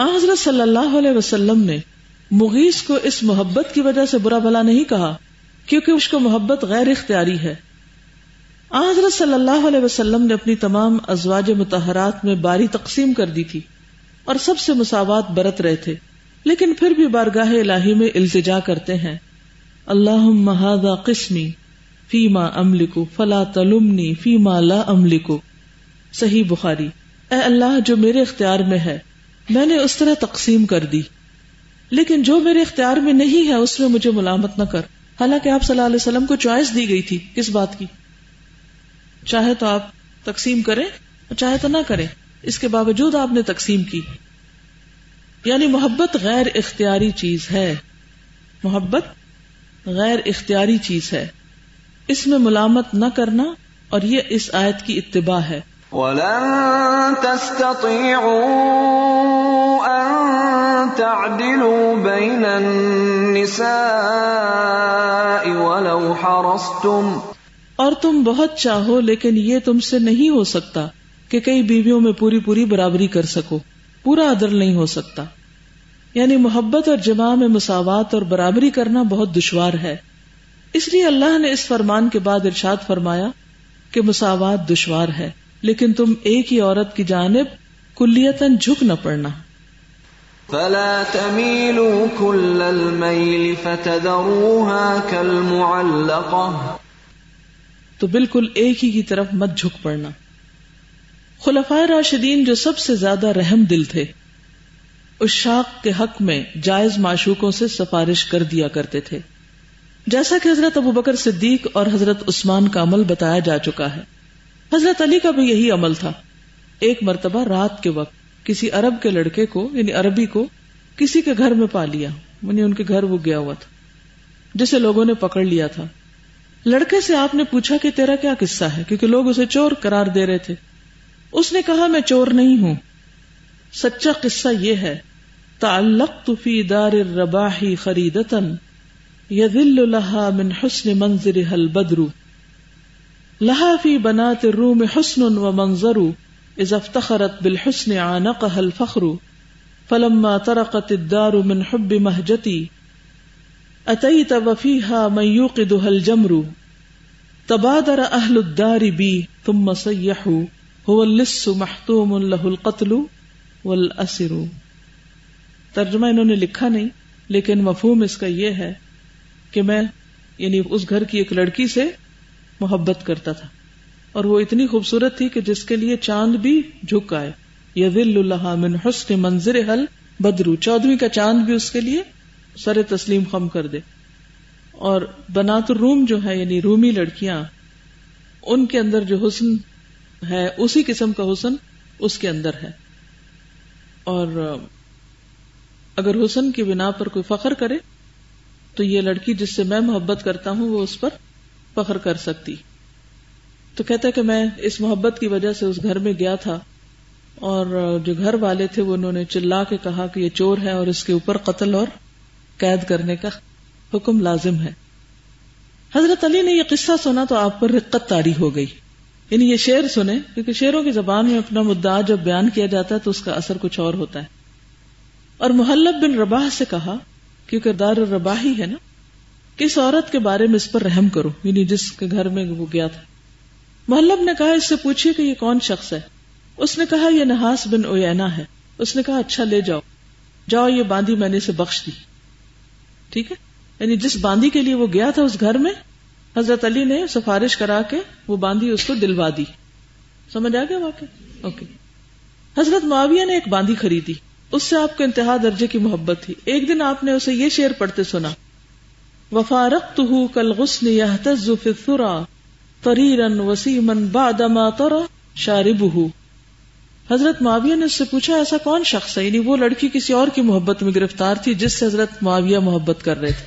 حضرت صلی اللہ علیہ وسلم نے مغیث کو اس محبت کی وجہ سے برا بھلا نہیں کہا، کیونکہ اس کو محبت غیر اختیاری ہے۔ حضرت صلی اللہ علیہ وسلم نے اپنی تمام ازواج متحرات میں باری تقسیم کر دی تھی اور سب سے مساوات برت رہے تھے۔ لیکن پھر بھی بارگاہ الہی میں التجا کرتے ہیں۔ اللہ محاذا قسمی فیما املکو، فلا تلمنی فیما لا املکو۔ صحیح بخاری۔ اے اللہ، جو میرے اختیار میں ہے میں نے اس طرح تقسیم کر دی۔ لیکن جو میرے اختیار میں نہیں ہے، اس میں مجھے ملامت نہ کر۔ حالانکہ آپ صلی اللہ علیہ وسلم کو چوائس دی گئی تھی۔ کس بات کی؟ چاہے تو آپ تقسیم کریں اور چاہے تو نہ کریں۔ اس کے باوجود آپ نے تقسیم کی۔ یعنی محبت غیر اختیاری چیز ہے۔ محبت غیر اختیاری چیز ہے۔ اس میں ملامت نہ کرنا اور یہ اس آیت کی اتباع ہے۔ وَلَن تَسْتَطِيعُوا تَعْدِلُوا بَيْنَ النِّسَاءِ وَلَوْ حَرَصْتُمْ. اور تم بہت چاہو لیکن یہ تم سے نہیں ہو سکتا کہ کئی بیویوں میں پوری پوری برابری کر سکو، پورا عدل نہیں ہو سکتا۔ یعنی محبت اور جمع میں مساوات اور برابری کرنا بہت دشوار ہے۔ اس لیے اللہ نے اس فرمان کے بعد ارشاد فرمایا کہ مساوات دشوار ہے، لیکن تم ایک ہی عورت کی جانب کلیتن جھک نہ پڑنا۔ فلا تميلوا كل الميل فتذروها كالمعلقة. تو بالکل ایک ہی کی طرف مت جھک پڑنا۔ خلفائے راشدین جو سب سے زیادہ رحم دل تھے، اس شاق کے حق میں جائز معشوقوں سے سفارش کر دیا کرتے تھے۔ جیسا کہ حضرت ابو بکر صدیق اور حضرت عثمان کا عمل بتایا جا چکا ہے۔ حضرت علی کا بھی یہی عمل تھا۔ ایک مرتبہ رات کے وقت کسی عرب کے لڑکے کو یعنی عربی کو، کسی کے گھر میں پا لیا۔ یعنی ان کے گھر وہ گیا ہوا تھا۔ جسے لوگوں نے پکڑ لیا تھا۔ لڑکے سے آپ نے پوچھا کہ تیرا کیا قصہ ہے؟ کیونکہ لوگ اسے چور قرار دے رہے تھے۔ اس نے کہا، میں چور نہیں ہوں۔ سچا قصہ یہ ہے تعلق فی دار الرباحی خریدتن یذل لها من حسن منظرها البدر۔ لها في بنات الروم حسن ومنظر اذا افتخرت بالحسن عانقها الفخر، فلما طرقت الدار من حب مهجتي اتيت وفيها من يوقدها الجمر، تبادر اهل الدار بي ثم صيحوا هو اللص محتوم له القتل والاسر ترجمہ انہوں نے لکھا نہیں، لیکن مفہوم اس کا یہ ہے کہ میں یعنی اس گھر کی ایک لڑکی سے محبت کرتا تھا۔ اور وہ اتنی خوبصورت تھی کہ جس کے لیے چاند بھی جھک آئے۔ یل اللہ من حسن منظر حل بدرو چودویں کا چاند بھی اس کے لیے سر تسلیم خم کر دے۔ اور بنات الروم جو ہے یعنی رومی لڑکیاں، ان کے اندر جو حسن ہے، اسی قسم کا حسن اس کے اندر ہے۔ اور اگر حسن کی بنا پر کوئی فخر کرے، تو یہ لڑکی جس سے میں محبت کرتا ہوں، وہ اس پر فخر کر سکتی۔ تو کہتا ہے کہ میں اس محبت کی وجہ سے اس گھر میں گیا تھا اور جو گھر والے تھے وہ انہوں نے چلا کے کہا کہ یہ چور ہے اور اس کے اوپر قتل اور قید کرنے کا حکم لازم ہے۔ حضرت علی نے یہ قصہ سنا تو آپ پر رقت تاری ہو گئی۔ یعنی یہ شعر سنے کیونکہ شعروں کی زبان میں اپنا مدعا جب بیان کیا جاتا ہے تو اس کا اثر کچھ اور ہوتا ہے۔ اور محلب بن رباح سے کہا، کیونکہ دار الرباہی ہے نا کس عورت کے بارے میں اس پر رحم کرو یعنی جس کے گھر میں وہ گیا تھا۔ محلب نے کہا، اس سے پوچھیے کہ یہ کون شخص ہے؟ اس نے کہا، یہ نحاس بن اوینا ہے۔ اس نے کہا اچھا لے جاؤ۔ جاؤ، یہ باندھی میں نے اسے بخش دی۔ ٹھیک ہے؟ یعنی جس باندھی کے لیے وہ گیا تھا اس گھر میں، حضرت علی نے سفارش کرا کے وہ باندھی اس کو دلوا دی۔ سمجھ آ گیا واقع اوکے۔ حضرت معاویہ نے ایک باندھی خریدی۔ اس سے آپ کو انتہا درجے کی محبت تھی۔ ایک دن آپ نے اسے یہ شعر پڑھتے سنا۔ وفارق تو کل غسن یا فریرن وسیمن بادما ترا شارب حضرت معاویہ نے اس سے پوچھا، ایسا کون شخص ہے؟ یعنی وہ لڑکی کسی اور کی محبت میں گرفتار تھی جس سے حضرت معاویہ محبت کر رہے تھے۔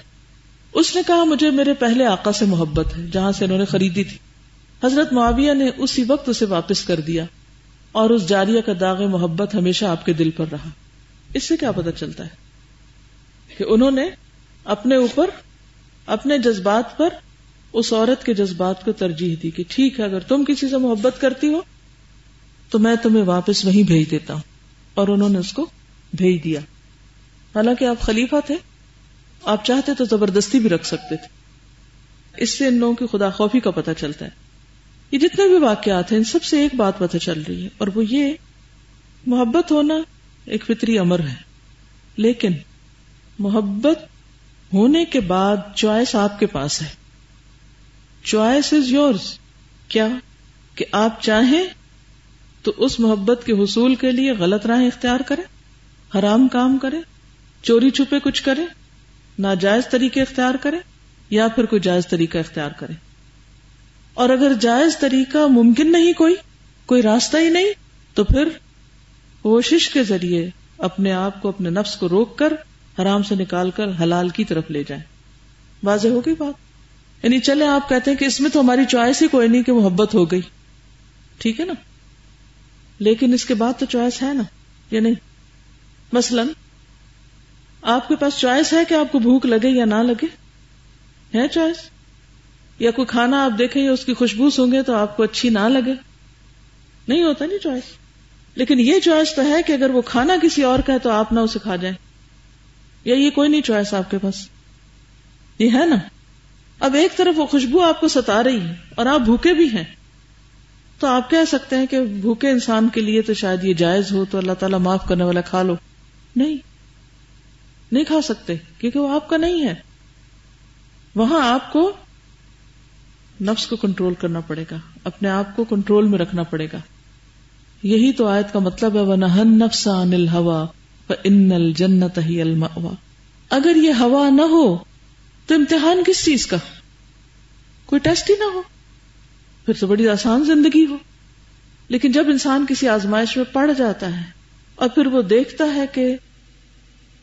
اس نے کہا، مجھے میرے پہلے آقا سے محبت ہے، جہاں سے انہوں نے خریدی تھی۔ حضرت معاویہ نے اسی وقت اسے واپس کر دیا اور اس جاریہ کا داغ محبت ہمیشہ آپ کے دل پر رہا۔ اس سے کیا پتا چلتا ہے کہ انہوں نے اپنے اوپر، اپنے جذبات پر اس عورت کے جذبات کو ترجیح دی کہ ٹھیک ہے، اگر تم کسی سے محبت کرتی ہو، تو میں تمہیں واپس وہیں بھیج دیتا ہوں۔ اور انہوں نے اس کو بھیج دیا۔ حالانکہ آپ خلیفہ تھے۔ آپ چاہتے تو زبردستی بھی رکھ سکتے تھے۔ اس سے ان لوگوں کی خدا خوفی کا پتہ چلتا ہے۔ یہ جتنے بھی واقعات ہیں، ان سب سے ایک بات پتہ چل رہی ہے۔ اور وہ یہ، محبت ہونا ایک فطری امر ہے۔ لیکن محبت ہونے کے بعد چوائس آپ کے پاس ہے۔ Choice is yours. کیا؟ کہ آپ چاہیں تو اس محبت کے حصول کے لیے غلط راہ اختیار کریں، حرام کام کریں، چوری چھپے کچھ کریں، ناجائز طریقے اختیار کریں یا پھر کوئی جائز طریقہ اختیار کریں۔ اور اگر جائز طریقہ ممکن نہیں کوئی کوئی راستہ ہی نہیں، تو پھر کوشش کے ذریعے اپنے آپ کو، اپنے نفس کو روک کر حرام سے نکال کر حلال کی طرف لے جائیں۔ واضح ہو گئی بات؟ یعنی چلے آپ کہتے ہیں کہ اس میں تو ہماری چوائس ہی کوئی نہیں کہ محبت ہو گئی۔ ٹھیک ہے نا؟ لیکن اس کے بعد تو چوائس ہے نا، یا نہیں؟ مثلا، آپ کے پاس چوائس ہے کہ آپ کو بھوک لگے یا نہ لگے؟ ہے چوائس؟ یا کوئی کھانا آپ دیکھیں یا اس کی خوشبو سونگے تو آپ کو اچھی نہ لگے؟ نہیں ہوتا نہیں چوائس۔ لیکن یہ چوائس تو ہے کہ اگر وہ کھانا کسی اور کا ہے تو آپ نہ اسے کھا جائیں۔ یا یہ کوئی نہیں چوائس آپ کے پاس۔ یہ ہے نا؟ اب ایک طرف وہ خوشبو آپ کو ستا رہی ہے اور آپ بھوکے بھی ہیں۔ تو آپ کہہ سکتے ہیں کہ بھوکے انسان کے لیے تو شاید یہ جائز ہو تو اللہ تعالیٰ معاف کرنے والا کھا لو۔ نہیں۔ نہیں کھا سکتے کیونکہ وہ آپ کا نہیں ہے۔ وہاں آپ کو نفس کو کنٹرول کرنا پڑے گا۔ اپنے آپ کو کنٹرول میں رکھنا پڑے گا۔ یہی تو آیت کا مطلب ہے وہ نہن نفس انل ہوا ان الجنت ہی اگر یہ ہوا نہ ہو تو امتحان کس چیز کا؟ کوئی ٹیسٹ ہی نہ ہو۔ پھر تو بڑی آسان زندگی ہو۔ لیکن جب انسان کسی آزمائش میں پڑ جاتا ہے اور پھر وہ دیکھتا ہے کہ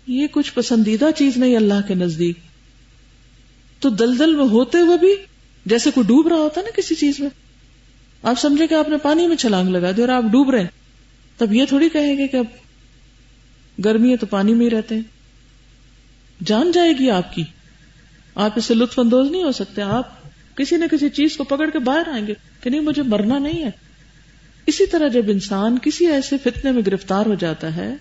یہ کچھ پسندیدہ چیز نہیں اللہ کے نزدیک، تو دلدل میں ہوتے ہوئے بھی جیسے کوئی ڈوب رہا ہوتا نا کسی چیز میں، آپ سمجھے کہ آپ نے پانی میں چھلانگ لگا دی اور آپ ڈوب رہے ہیں۔ تب یہ تھوڑی کہیں گے کہ اب گرمی ہے تو پانی میں ہی رہتے ہیں۔ جان جائے گی آپ کی۔ آپ اس سے لطف اندوز نہیں ہو سکتے، آپ کسی نہ کسی چیز کو پکڑ کے باہر آئیں گے کہ نہیں، مجھے مرنا نہیں ہے۔ اسی طرح جب انسان کسی ایسے فتنے میں گرفتار ہو جاتا ہے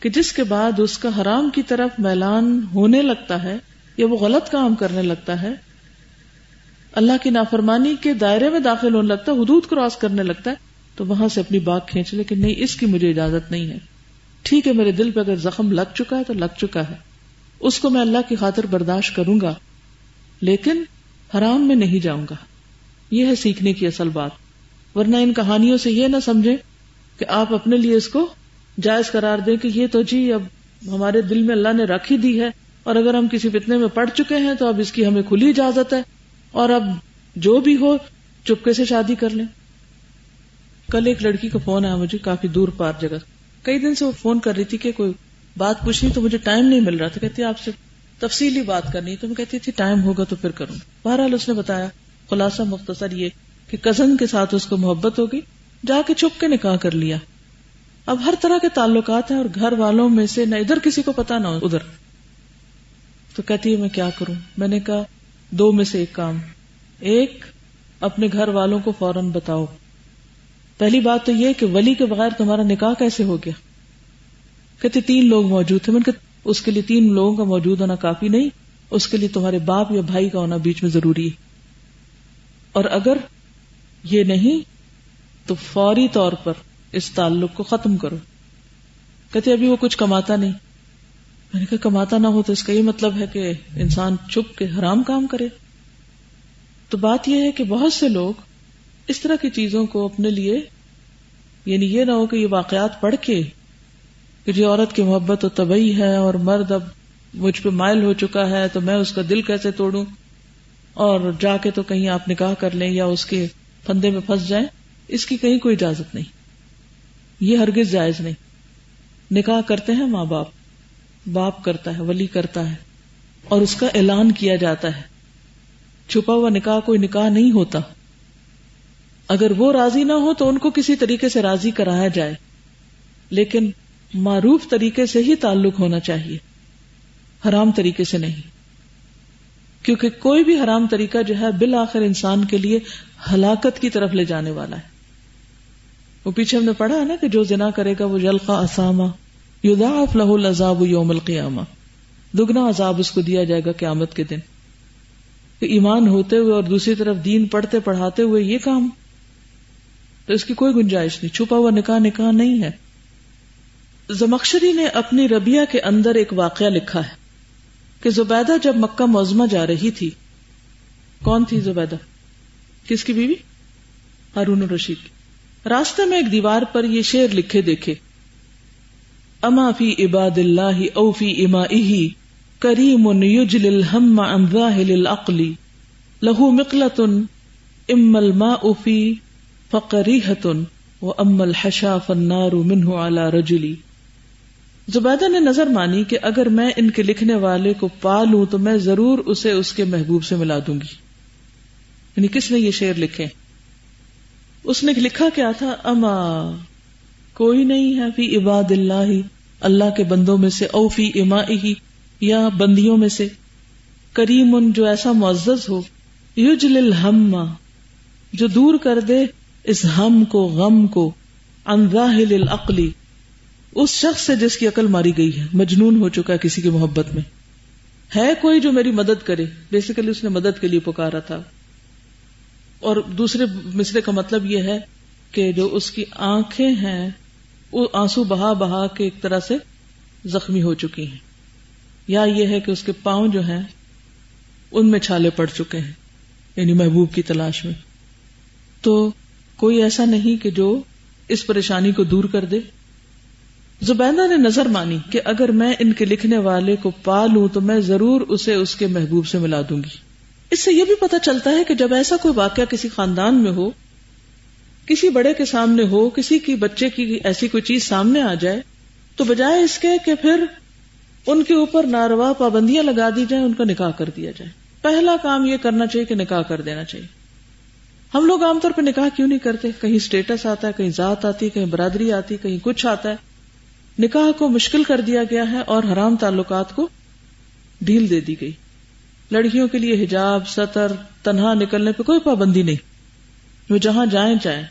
کہ جس کے بعد اس کا حرام کی طرف میلان ہونے لگتا ہے یا وہ غلط کام کرنے لگتا ہے، اللہ کی نافرمانی کے دائرے میں داخل ہونے لگتا ہے، حدود کراس کرنے لگتا ہے، تو وہاں سے اپنی بات کھینچ لے کہ نہیں، اس کی مجھے اجازت نہیں ہے۔ ٹھیک ہے، میرے دل پہ اگر زخم لگ چکا ہے تو لگ چکا ہے۔ اس کو میں اللہ کی خاطر برداشت کروں گا، لیکن حرام میں نہیں جاؤں گا۔ یہ ہے سیکھنے کی اصل بات۔ ورنہ ان کہانیوں سے یہ نہ سمجھے کہ آپ اپنے لیے اس کو جائز قرار دیں کہ یہ تو جی اب ہمارے دل میں اللہ نے رکھ ہی دی ہے، اور اگر ہم کسی فتنے میں پڑ چکے ہیں تو اب اس کی ہمیں کھلی اجازت ہے۔ اور اب جو بھی ہو، چپکے سے شادی کر لیں۔ کل ایک لڑکی کا فون آیا مجھے، کافی دور پار جگہ۔ کئی دن سے وہ فون کر رہی تھی کہ کوئی بات پوچھنی تو مجھے ٹائم نہیں مل رہا تھا، کہتی آپ سے تفصیلی بات کرنی، تو میں کہتی تھی ٹائم ہوگا تو پھر کروں۔ بہرحال اس نے بتایا، خلاصہ مختصر یہ کہ کزن کے ساتھ اس کو محبت ہوگی، جا کے چھپ کے نکاح کر لیا۔ اب ہر طرح کے تعلقات ہیں اور گھر والوں میں سے نہ ادھر کسی کو پتا نہ ادھر۔ تو کہتی ہے، میں کیا کروں؟ میں نے کہا، دو میں سے ایک کام۔ ایک، اپنے گھر والوں کو فوراً بتاؤ۔ پہلی بات تو یہ کہ ولی کے بغیر تمہارا نکاح کیسے ہو گیا؟ کہتے تین لوگ موجود تھے۔ میں نے اس کے لیے تین لوگوں کا موجود ہونا کافی نہیں، اس کے لیے تمہارے باپ یا بھائی کا ہونا بیچ میں ضروری۔ ہے اور اگر یہ نہیں، تو فوری طور پر اس تعلق کو ختم کرو۔ کہتے، ابھی وہ کچھ کماتا نہیں۔ میں نے کہا، کماتا نہ ہو تو اس کا یہ مطلب ہے کہ انسان چھپ کے حرام کام کرے۔ تو بات یہ ہے کہ بہت سے لوگ اس طرح کی چیزوں کو اپنے لیے یعنی یہ نہ ہو کہ یہ واقعات پڑھ کے کہ عورت کی محبت و طبی ہے اور مرد اب مجھ پہ مائل ہو چکا ہے تو میں اس کا دل کیسے توڑوں؟ اور جا کے تو کہیں آپ نکاح کر لیں یا اس کے پندے میں پھنس جائیں، اس کی کہیں کوئی اجازت نہیں۔ یہ ہرگز جائز نہیں۔ نکاح کرتے ہیں ماں باپ۔ باپ کرتا ہے، ولی کرتا ہے۔ اور اس کا اعلان کیا جاتا ہے۔ چھپا ہوا نکاح کوئی نکاح نہیں ہوتا۔ اگر وہ راضی نہ ہو تو ان کو کسی طریقے سے راضی کرایا جائے۔ لیکن معروف طریقے سے ہی تعلق ہونا چاہیے۔ حرام طریقے سے نہیں۔ کیونکہ کوئی بھی حرام طریقہ جو ہے بالآخر انسان کے لیے ہلاکت کی طرف لے جانے والا ہے۔ وہ پیچھے ہم نے پڑھا ہے نا کہ جو زنا کرے گا وہ جلقا اسامہ یضاعف له العذاب یوم القیامہ۔ دگنا عذاب اس کو دیا جائے گا قیامت کے دن۔ کہ ایمان ہوتے ہوئے اور دوسری طرف دین پڑھتے پڑھاتے ہوئے یہ کام۔ تو اس کی کوئی گنجائش نہیں، چھپا ہوا نکاح نکاح نہیں ہے۔ زمخشری نے اپنی ربیہ کے اندر ایک واقعہ لکھا ہے کہ زبیدہ جب مکہ موزمہ جا رہی تھی، کون تھی زبیدہ؟ کس کی بیوی؟ ہارون الرشید راستے میں ایک دیوار پر یہ شیر لکھے دیکھے، اما فی عباد اللہ او فی اما کریم یجل الہم عن ظاہل العقلی لہو مقلت ام الماء فی فقریحت و ام الحشا فالنار منہ علی رجلی۔ زبیدہ نے نظر مانی کہ اگر میں ان کے لکھنے والے کو پا لوں تو میں ضرور اسے اس کے محبوب سے ملا دوں گی۔ یعنی کس نے یہ شعر لکھے؟ اس نے لکھا کیا تھا؟ اما، کوئی نہیں ہے فی عباد اللہ اللہ کے بندوں میں سے، او فی اما یا بندیوں میں سے۔ کریم ان جو ایسا معزز ہو یوجل الہم، جو دور کر دے اس ہم کو، غم کو انراہل العقلی اس شخص سے جس کی عقل ماری گئی ہے، مجنون ہو چکا ہے کسی کی محبت میں۔ ہے کوئی جو میری مدد کرے۔ بیسیکلی اس نے مدد کے لیے پکارا تھا۔ اور دوسرے مصرے کا مطلب یہ ہے کہ جو اس کی آنکھیں ہیں، وہ آنسو بہا بہا کے ایک طرح سے زخمی ہو چکی ہیں۔ یا یہ ہے کہ اس کے پاؤں جو ہیں، ان میں چھالے پڑ چکے ہیں یعنی محبوب کی تلاش میں۔ تو کوئی ایسا نہیں کہ جو اس پریشانی کو دور کر دے۔ زبیدہ نے نظر مانی کہ اگر میں ان کے لکھنے والے کو پا لوں تو میں ضرور اسے اس کے محبوب سے ملا دوں گی۔ اس سے یہ بھی پتا چلتا ہے کہ جب ایسا کوئی واقعہ کسی خاندان میں ہو، کسی بڑے کے سامنے ہو، کسی کی بچے کی ایسی کوئی چیز سامنے آ جائے، تو بجائے اس کے کہ پھر ان کے اوپر ناروا پابندیاں لگا دی جائیں، ان کا نکاح کر دیا جائے۔ پہلا کام یہ کرنا چاہیے کہ نکاح کر دینا چاہیے۔ ہم لوگ عام طور پہ نکاح کیوں نہیں کرتے؟ کہیں اسٹیٹس آتا ہے، کہیں ذات آتی ہے، کہیں برادری آتی کہیں کچھ آتا ہے۔ نکاح کو مشکل کر دیا گیا ہے اور حرام تعلقات کو ڈھیل دے دی گئی۔ لڑکیوں کے لیے حجاب سطر تنہا نکلنے پہ کوئی پابندی نہیں۔ وہ جہاں جائیں جائیں۔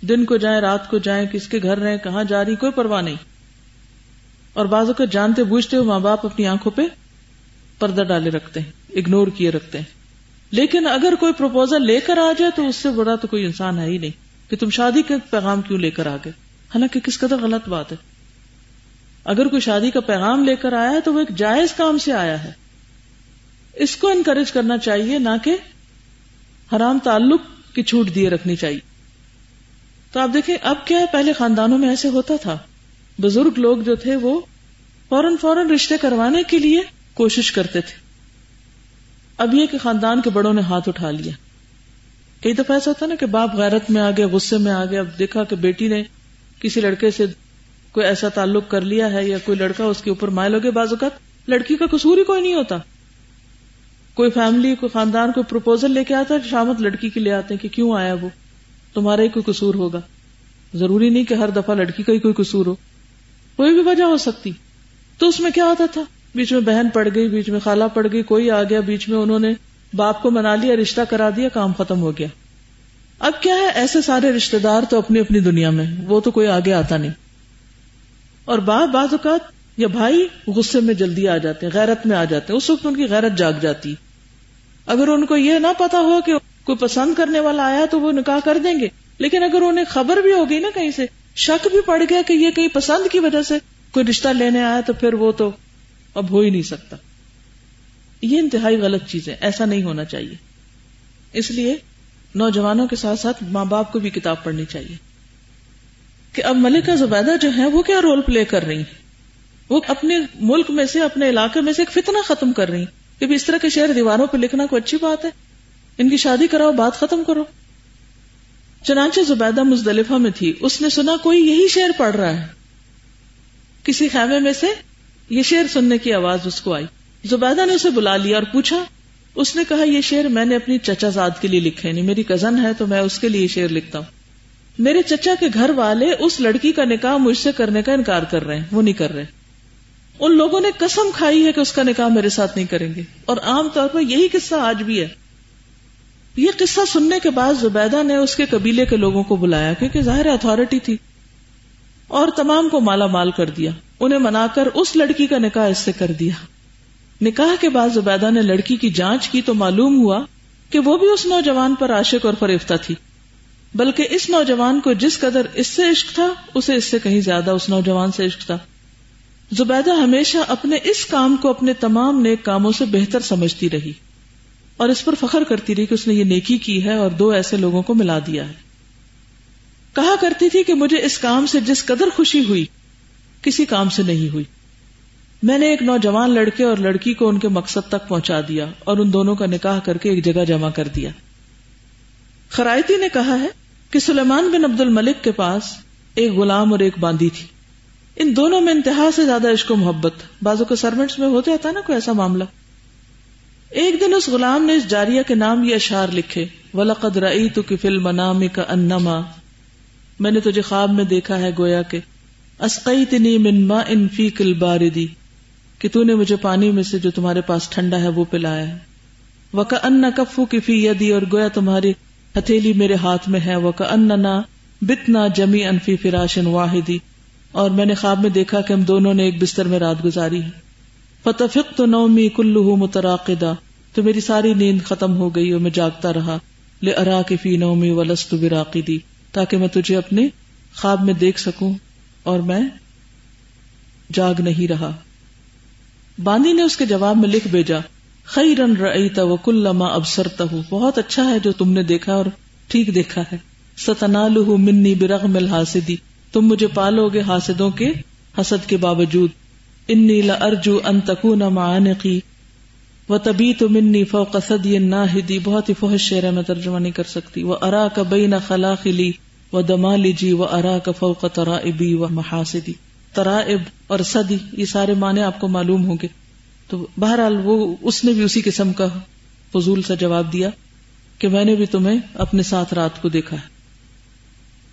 دن کو جائیں، رات کو جائیں، کس کے گھر رہیں، کہاں جا رہی، کوئی پرواہ نہیں۔ اور بعض اوقات جانتے بوجھتے ہوئے ماں باپ اپنی آنکھوں پہ پردہ ڈالے رکھتے ہیں اگنور کیے رکھتے ہیں۔ لیکن اگر کوئی پروپوزل لے کر آ جائے تو اس سے بڑا تو کوئی انسان ہے ہی نہیں کہ تم شادی کے پیغام کیوں لے کر آ گئے؟ حالانکہ کس قدر غلط بات ہے۔ اگر کوئی شادی کا پیغام لے کر آیا ہے تو وہ ایک جائز کام سے آیا ہے۔ اس کو انکریج کرنا چاہیے، نہ کہ حرام تعلق کی چھوٹ دیے رکھنی چاہیے۔ تو آپ دیکھیں، اب کیا ہے؟ پہلے خاندانوں میں ایسے ہوتا تھا۔ بزرگ لوگ جو تھے، وہ فوراً فوراً رشتے کروانے کے لیے کوشش کرتے تھے۔ اب یہ کہ خاندان کے بڑوں نے ہاتھ اٹھا لیا۔ کئی دفعہ ایسا ہوتا نا کہ باپ غیرت میں آ گیا، غصے میں آ گیا۔ اب دیکھا کہ بیٹی نے کسی لڑکے سے کوئی ایسا تعلق کر لیا ہے یا کوئی لڑکا اس کے اوپر مائل ہو گیا بعض اوقات، لڑکی کا قصور ہی کوئی نہیں ہوتا۔ کوئی فیملی کوئی خاندان، کوئی پروپوزل لے کے آتا ہے، شامت لڑکی کے لے آتے ہیں کہ کیوں آیا وہ؟ تمہارا ہی کوئی قصور ہوگا۔ ضروری نہیں کہ ہر دفعہ لڑکی کا ہی کوئی قصور ہو۔ کوئی بھی وجہ ہو سکتی۔ تو اس میں کیا ہوتا تھا؟ بیچ میں بہن پڑ گئی، بیچ میں خالہ پڑ گئی، کوئی آ گیا، بیچ میں انہوں نے باپ کو منا لیا، رشتہ کرا دیا، کام ختم ہو گیا۔ اب کیا ہے؟ ایسے سارے رشتے دار تو اپنی اپنی دنیا میں وہ تو کوئی آگے آتا نہیں۔ اور باپ بعض اوقات یا بھائی غصے میں جلدی آ جاتے ہیں، غیرت میں آ جاتے ہیں، اس وقت ان کی غیرت جاگ جاتی۔ اگر ان کو یہ نہ پتا ہو کہ کوئی پسند کرنے والا آیا تو وہ نکاح کر دیں گے۔ لیکن اگر انہیں خبر بھی ہوگی نا کہیں سے، شک بھی پڑ گیا کہ یہ کہیں پسند کی وجہ سے کوئی رشتہ لینے آیا تو پھر وہ تو اب ہو ہی نہیں سکتا۔ یہ انتہائی غلط چیز ہے ایسا نہیں ہونا چاہیے۔ اس لیے نوجوانوں کے ساتھ ساتھ ماں باپ کو بھی کتاب پڑھنی چاہیے۔ کہ اب ملکہ زبیدہ جو ہے وہ کیا رول پلے کر رہی وہ اپنے ملک میں سے، اپنے علاقے میں سے ایک فتنہ ختم کر رہی کہ اس طرح کے شہر دیواروں پہ لکھنا کوئی اچھی بات ہے۔ ان کی شادی کراؤ، بات ختم کرو۔ چنانچہ زبیدہ مزدلفہ میں تھی۔ اس نے سنا کوئی یہی شعر پڑھ رہا ہے۔ کسی خیمے میں سے یہ شعر سننے کی آواز اس کو آئی۔ زبیدہ نے اسے بلا لیا اور پوچھا، اس نے کہا، یہ شعر میں نے اپنی چچا زاد کے لیے لکھے نہیں میری کزن ہے، تو میں اس کے لیے یہ شعر لکھتا ہوں۔ میرے چچا کے گھر والے اس لڑکی کا نکاح مجھ سے کرنے کا انکار کر رہے ہیں، وہ نہیں کر رہے۔ ان لوگوں نے قسم کھائی ہے کہ اس کا نکاح میرے ساتھ نہیں کریں گے۔ اور عام طور پر یہی قصہ آج بھی ہے۔ یہ قصہ سننے کے بعد زبیدہ نے اس کے قبیلے کے لوگوں کو بلایا، کیونکہ ظاہر اتارٹی تھی۔ اور تمام کو مالا مال کر دیا۔ انہیں منا کر اس لڑکی کا نکاح اس سے کر دیا۔ نکاح کے بعد زبیدہ نے لڑکی کی جانچ کی تو معلوم ہوا کہ وہ بھی اس نوجوان پر عاشق اور فریفتہ تھی۔ بلکہ اس نوجوان کو جس قدر اس سے عشق تھا، اسے اس سے کہیں زیادہ اس نوجوان سے عشق تھا۔ زبیدہ ہمیشہ اپنے اس کام کو اپنے تمام نیک کاموں سے بہتر سمجھتی رہی اور اس پر فخر کرتی رہی کہ اس نے یہ نیکی کی ہے اور دو ایسے لوگوں کو ملا دیا ہے۔ کہا کرتی تھی کہ مجھے اس کام سے جس قدر خوشی ہوئی، کسی کام سے نہیں ہوئی۔ میں نے ایک نوجوان لڑکے اور لڑکی کو ان کے مقصد تک پہنچا دیا اور ان دونوں کا نکاح کر کے ایک جگہ جمع کر دیا۔ خرائطی نے کہا ہے کہ سلیمان بن عبد الملک کے پاس ایک غلام اور ایک باندی تھی۔ ان دونوں میں انتہا سے زیادہ عشق و محبت۔ بازو کے سروینٹس میں ہو جاتا نا کوئی ایسا معاملہ۔ ایک دن اس غلام نے اس جاریہ کے نام یہ اشار لکھے، ولقد رأیت کی فل منام کا انما میں نے تجھے خواب میں دیکھا ہے گویا کے اسقیتنی من ما ان فی کل باردی کہ تو نے مجھے پانی میں سے جو تمہارے پاس ٹھنڈا ہے وہ پلایا ہے۔ وکا ان کفو کی فی یدی اور گویا تمہاری ہتھیلی میرے ہاتھ میں ہے وکا ان نہ بتنا جمی انفی فراشن واحدی اور میں نے خواب میں دیکھا کہ ہم دونوں نے ایک بستر میں رات گزاری ہے۔ فتفق تو نومی کلو متراقدہ تو میری ساری نیند ختم ہو گئی اور میں جاگتا رہا۔ لے ارا کے فی نومی ولست براقدی تاکہ میں تجھے اپنے خواب میں دیکھ سکوں اور میں جاگ نہیں رہا۔ باندی نے اس کے جواب میں لکھ بھیجا خی رن رعیتا وکل لما ابسرتا بہت اچھا ہے جو تم نے دیکھا اور ٹھیک دیکھا ہے۔ ستنال منی برغم الحاسدی، تم مجھے پالو گے حاسدوں کے حسد کے باوجود۔ انی لارجو ان تکون معانقی و تبی تو منی فوق صدی ناہدی بہت ہی فحش شعر ہے، میں ترجمہ نہیں کر سکتی۔ وہ ارا کا بین خلاخلی و دمالی جی و ارا کا فوق ترائبی و محاسدی ترائب اور صدی یہ سارے معنی آپ کو معلوم ہوں گے۔ تو بہرحال وہ اس نے بھی اسی قسم کا فضول سا جواب دیا کہ میں نے بھی تمہیں اپنے ساتھ رات کو دیکھا ہے۔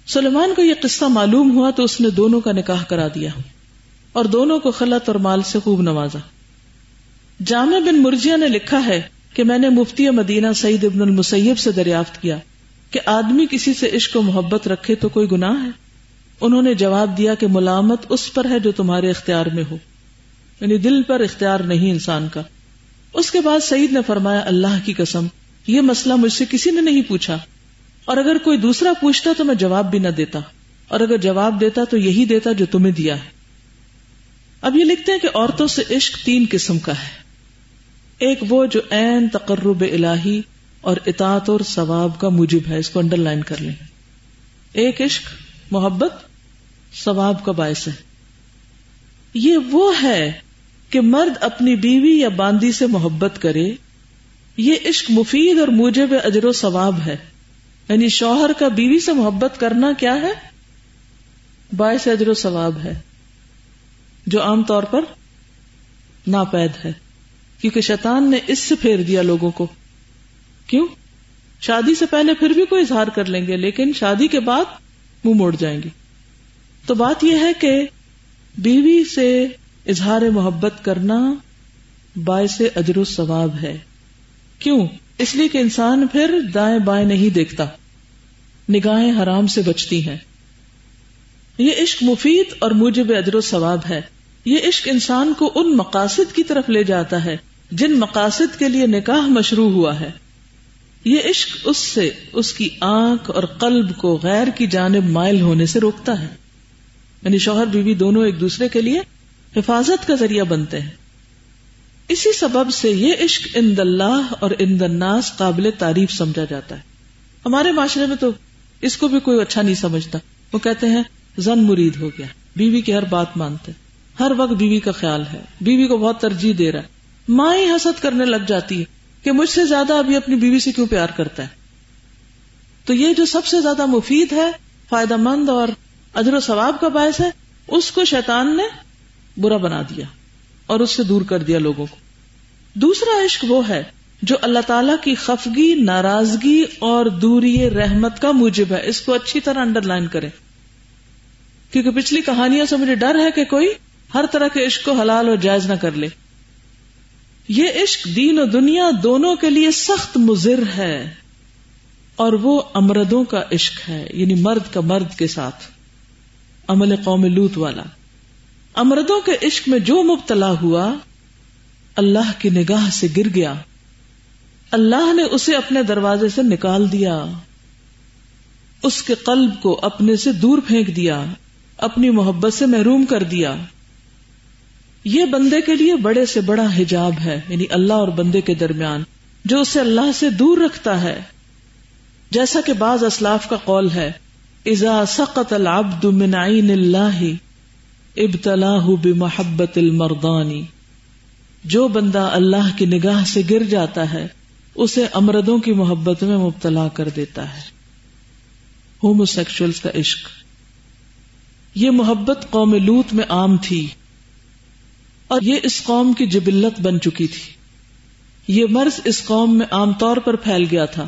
سلیمان کو یہ قصہ معلوم ہوا تو اس نے دونوں کا نکاح کرا دیا اور دونوں کو خلط اور مال سے خوب نوازا۔ جامع بن مرجیا نے لکھا ہے کہ میں نے مفتی مدینہ سعید ابن المسیب سے دریافت کیا کہ آدمی کسی سے عشق و محبت رکھے تو کوئی گناہ ہے۔ انہوں نے جواب دیا کہ ملامت اس پر ہے جو تمہارے اختیار میں ہو۔ یعنی دل پر اختیار نہیں انسان کا۔ اس کے بعد سعید نے فرمایا، اللہ کی قسم، یہ مسئلہ مجھ سے کسی نے نہیں پوچھا۔ اور اگر کوئی دوسرا پوچھتا تو میں جواب بھی نہ دیتا۔ اور اگر جواب دیتا تو یہی دیتا جو تمہیں دیا ہے۔ اب یہ لکھتے ہیں کہ عورتوں سے عشق تین قسم کا ہے۔ ایک وہ جو این تقرب الہی اور اطاعت اور ثواب کا موجب ہے، اس کو انڈر لائن کر لیں۔ ایک عشق، محبت، ثواب کا باعث ہے۔ یہ وہ ہے کہ مرد اپنی بیوی یا باندی سے محبت کرے، یہ عشق مفید اور موجب اجر و ثواب ہے۔ یعنی شوہر کا بیوی سے محبت کرنا کیا ہے؟ باعث اجر و ثواب ہے، جو عام طور پر ناپید ہے، کیونکہ شیطان نے اس سے پھیر دیا لوگوں کو۔ کیوں؟ شادی سے پہلے پھر بھی کوئی اظہار کر لیں گے، لیکن شادی کے بعد منہ موڑ جائیں گے۔ تو بات یہ ہے کہ بیوی سے اظہار محبت کرنا باعث اجر و ثواب ہے۔ کیوں؟ اس لیے کہ انسان پھر دائیں بائیں نہیں دیکھتا۔ نگاہیں حرام سے بچتی ہیں۔ یہ عشق مفید اور موجب اجر و ثواب ہے۔ یہ عشق انسان کو ان مقاصد کی طرف لے جاتا ہے جن مقاصد کے لیے نکاح مشروع ہوا ہے۔ یہ عشق اس سے اس کی آنکھ اور قلب کو غیر کی جانب مائل ہونے سے روکتا ہے۔ یعنی شوہر بیوی دونوں ایک دوسرے کے لیے حفاظت کا ذریعہ بنتے ہیں۔ اسی سبب سے یہ عشق ان اللہ اور ان الناس قابل تعریف سمجھا جاتا ہے۔ ہمارے معاشرے میں تو اس کو بھی کوئی اچھا نہیں سمجھتا۔ وہ کہتے ہیں، زن مرید ہو گیا۔ بیوی کی ہر بات مانتے ہر وقت بیوی کا خیال ہے۔ بیوی کو بہت ترجیح دے رہا ہے۔ ماں ہی حسد کرنے لگ جاتی ہے کہ مجھ سے زیادہ ابھی اپنی بیوی سے کیوں پیار کرتا ہے۔ تو یہ جو سب سے زیادہ مفید ہے، فائدہ مند اور اجر و ثواب کا باعث ہے، اس کو شیطان نے برا بنا دیا اور اس سے دور کر دیا لوگوں کو۔ دوسرا عشق وہ ہے جو اللہ تعالی کی خفگی، ناراضگی اور دوری رحمت کا موجب ہے۔ اس کو اچھی طرح انڈر لائن کرے کیونکہ پچھلی کہانیوں سے مجھے ڈر ہے کہ کوئی ہر طرح کے عشق کو حلال اور جائز نہ کر لے۔ یہ عشق دین و دنیا دونوں کے لیے سخت مضر ہے اور وہ امردوں کا عشق ہے یعنی مرد کا مرد کے ساتھ۔ عمل قوم لوت والا۔ امردوں کے عشق میں جو مبتلا ہوا، اللہ کی نگاہ سے گر گیا۔ اللہ نے اسے اپنے دروازے سے نکال دیا۔ اس کے قلب کو اپنے سے دور پھینک دیا، اپنی محبت سے محروم کر دیا۔ یہ بندے کے لیے بڑے سے بڑا حجاب ہے یعنی اللہ اور بندے کے درمیان، جو اسے اللہ سے دور رکھتا ہے۔ جیسا کہ بعض اسلاف کا قول ہے ازا سقط العبد من عین اللہ، ابتلاہ بمحبت المردانی جو بندہ اللہ کی نگاہ سے گر جاتا ہے، اسے امردوں کی محبت میں مبتلا کر دیتا ہے۔ ہومو سیکشلس کا عشق۔ یہ محبت قوم لوت میں عام تھی، اور یہ اس قوم کی جبلت بن چکی تھی۔ یہ مرض اس قوم میں عام طور پر پھیل گیا تھا۔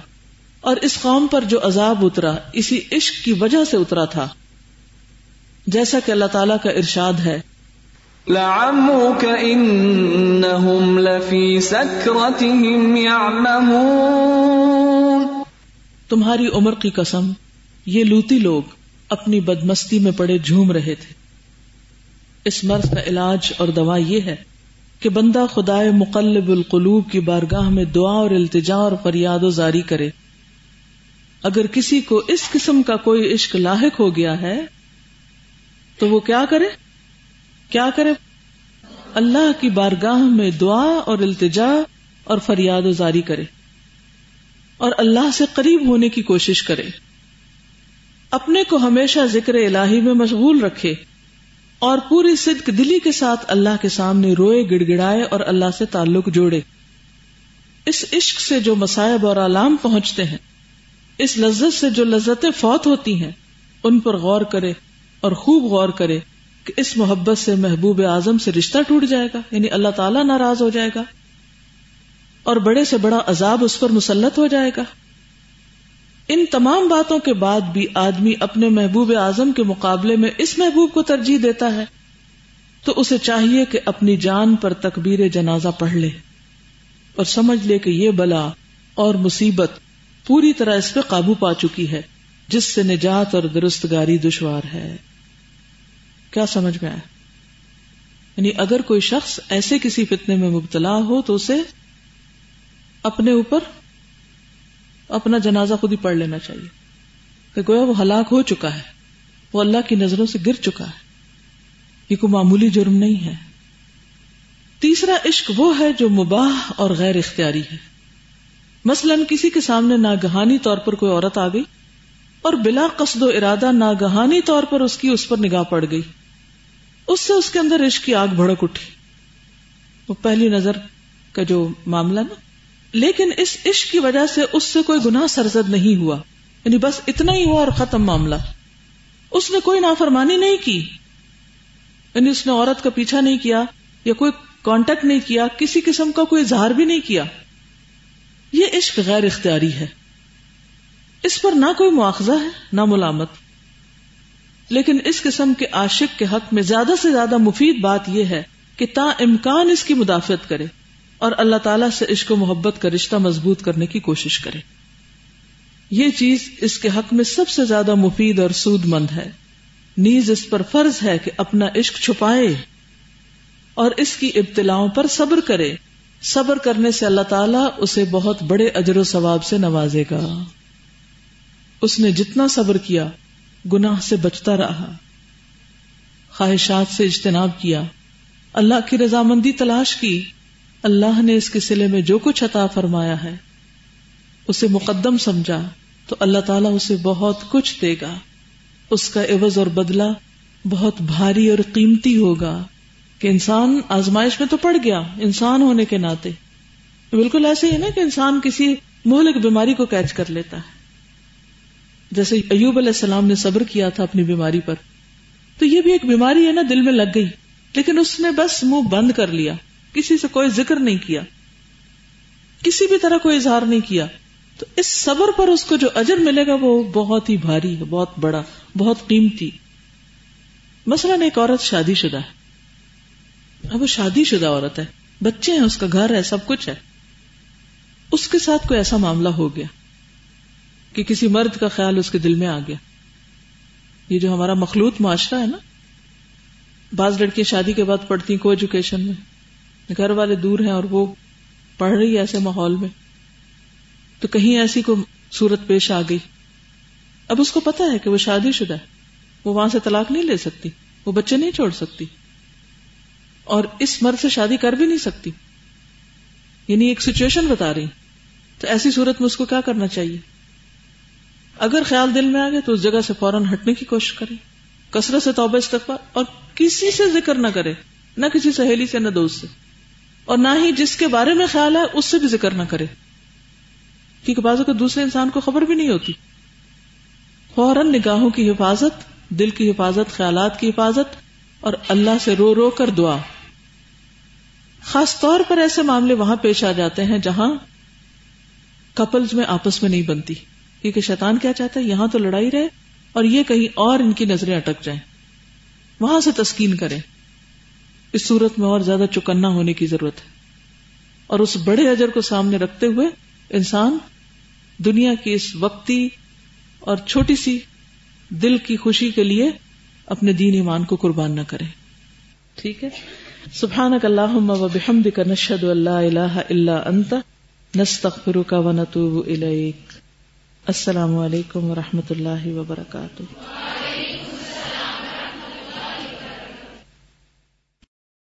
اور اس قوم پر جو عذاب اترا اسی عشق کی وجہ سے اترا تھا۔ جیسا کہ اللہ تعالی کا ارشاد ہے۔ تمہاری عمر کی قسم یہ لوتی لوگ اپنی بدمستی میں پڑے جھوم رہے تھے۔ اس مرض کا علاج اور دوا یہ ہے کہ بندہ خدائے مقلب القلوب کی بارگاہ میں دعا اور التجا اور فریاد و زاری کرے۔ اگر کسی کو اس قسم کا کوئی عشق لاحق ہو گیا ہے، تو وہ کیا کرے؟ کیا کرے؟ اللہ کی بارگاہ میں دعا اور التجا اور فریاد و زاری کرے اور اللہ سے قریب ہونے کی کوشش کرے۔ اپنے کو ہمیشہ ذکر الہی میں مشغول رکھے اور پوری صدق دلی کے ساتھ اللہ کے سامنے روئے گڑ گڑائے اور اللہ سے تعلق جوڑے۔ اس عشق سے جو مسائب اور علام پہنچتے ہیں اس لذت سے جو لذتیں فوت ہوتی ہیں، ان پر غور کرے اور خوب غور کرے کہ اس محبت سے محبوب اعظم سے رشتہ ٹوٹ جائے گا یعنی اللہ تعالیٰ ناراض ہو جائے گا اور بڑے سے بڑا عذاب اس پر مسلط ہو جائے گا۔ ان تمام باتوں کے بعد بھی آدمی اپنے محبوب اعظم کے مقابلے میں اس محبوب کو ترجیح دیتا ہے۔ تو اسے چاہیے کہ اپنی جان پر تکبیر جنازہ پڑھ لے اور سمجھ لے کہ یہ بلا اور مصیبت پوری طرح اس پہ قابو پا چکی ہے، جس سے نجات اور درست گاری دشوار ہے۔ کیا سمجھ میں آیا؟ یعنی اگر کوئی شخص ایسے کسی فتنے میں مبتلا ہو تو اسے اپنے اوپر اپنا جنازہ خود ہی پڑھ لینا چاہیے۔ کہ گویا وہ ہلاک ہو چکا ہے، وہ اللہ کی نظروں سے گر چکا ہے۔ یہ کوئی معمولی جرم نہیں ہے۔ تیسرا عشق وہ ہے جو مباح اور غیر اختیاری ہے۔ مثلا کسی کے سامنے ناگہانی طور پر کوئی عورت آ گئی اور بلا قصد و ارادہ ناگہانی طور پر اس کی اس پر نگاہ پڑ گئی۔ اس سے اس کے اندر عشق کی آگ بھڑک اٹھی۔ وہ پہلی نظر کا جو معاملہ نا۔ لیکن اس عشق کی وجہ سے اس سے کوئی گناہ سرزد نہیں ہوا۔ یعنی بس اتنا ہی ہوا اور ختم معاملہ۔ اس نے کوئی نافرمانی نہیں کی۔ یعنی اس نے عورت کا پیچھا نہیں کیا یا کوئی کانٹیکٹ نہیں کیا، کسی قسم کا کوئی اظہار بھی نہیں کیا۔ یہ عشق غیر اختیاری ہے۔ اس پر نہ کوئی مواخذہ ہے، نہ ملامت۔ لیکن اس قسم کے عاشق کے حق میں زیادہ سے زیادہ مفید بات یہ ہے کہ تا امکان اس کی مدافعت کرے اور اللہ تعالیٰ سے عشق و محبت کا رشتہ مضبوط کرنے کی کوشش کرے۔ یہ چیز اس کے حق میں سب سے زیادہ مفید اور سود مند ہے۔ نیز اس پر فرض ہے کہ اپنا عشق چھپائے اور اس کی ابتلاؤں پر صبر کرے۔ صبر کرنے سے اللہ تعالیٰ اسے بہت بڑے اجر و ثواب سے نوازے گا۔ اس نے جتنا صبر کیا، گناہ سے بچتا رہا۔ خواہشات سے اجتناب کیا۔ اللہ کی رضامندی تلاش کی۔ اللہ نے اس کے سلے میں جو کچھ عطا فرمایا ہے، اسے مقدم سمجھا۔ تو اللہ تعالیٰ اسے بہت کچھ دے گا۔ اس کا عوض اور بدلہ بہت بھاری اور قیمتی ہوگا۔ کہ انسان آزمائش میں تو پڑ گیا، انسان ہونے کے ناطے۔ بالکل ایسے ہی نا کہ انسان کسی مہلک بیماری کو کیچ کر لیتا ہے۔ جیسے ایوب علیہ السلام نے صبر کیا تھا اپنی بیماری پر۔ تو یہ بھی ایک بیماری ہے نا، دل میں لگ گئی۔ لیکن اس نے بس منہ بند کر لیا۔ کسی سے کوئی ذکر نہیں کیا۔ کسی بھی طرح کوئی اظہار نہیں کیا۔ تو اس صبر پر اس کو جو اجر ملے گا وہ بہت ہی بھاری ہے، بہت بڑا، بہت قیمتی۔ مثلاً ایک عورت شادی شدہ ہے۔ اب وہ شادی شدہ عورت ہے۔ بچے ہیں، اس کا گھر ہے، سب کچھ ہے۔ اس کے ساتھ کوئی ایسا معاملہ ہو گیا کہ کسی مرد کا خیال اس کے دل میں آ گیا۔ یہ جو ہمارا مخلوط معاشرہ ہے نا، بعض لڑکیاں شادی کے بعد پڑھتی کو ایجوکیشن میں۔ گھر والے دور ہیں اور وہ پڑھ رہی ہے ایسے ماحول میں۔ تو کہیں ایسی کو صورت پیش آ گئی۔ اب اس کو پتا ہے کہ وہ شادی شدہ ہے۔ وہ وہاں سے طلاق نہیں لے سکتی۔ وہ بچے نہیں چھوڑ سکتی۔ اور اس مرد سے شادی کر بھی نہیں سکتی۔ یعنی ایک سچویشن بتا رہی۔ تو ایسی صورت میں اس کو کیا کرنا چاہیے؟ اگر خیال دل میں آ گیا تو اس جگہ سے فوراً ہٹنے کی کوشش کرے کثرت سے توبہ استغفار اور کسی سے ذکر نہ کرے نہ کسی سہیلی سے، نہ دوست سے۔ اور نہ ہی جس کے بارے میں خیال ہے، اس سے بھی ذکر نہ کرے کیونکہ بازو کو دوسرے انسان کو خبر بھی نہیں ہوتی۔ فوراً نگاہوں کی حفاظت، دل کی حفاظت، خیالات کی حفاظت اور اللہ سے رو رو کر دعا۔ خاص طور پر ایسے معاملے وہاں پیش آ جاتے ہیں جہاں کپلز میں آپس میں نہیں بنتی۔ کیونکہ شیطان کیا چاہتا ہے؟ یہاں تو لڑائی رہے اور یہ کہیں اور ان کی نظریں اٹک جائیں۔ وہاں سے تسکین کریں۔ اس صورت میں اور زیادہ چکنا ہونے کی ضرورت ہے۔ اور اس بڑے اجر کو سامنے رکھتے ہوئے انسان دنیا کی اس وقتی اور چھوٹی سی دل کی خوشی کے لیے اپنے دین ایمان کو قربان نہ کرے۔ ٹھیک ہے؟ سبحانک اللہم و بحمدک نشہد اللہ الہ الا انت، نستغفرک و نتوب الیک۔ السلام علیکم و رحمۃ اللہ وبرکاتہ۔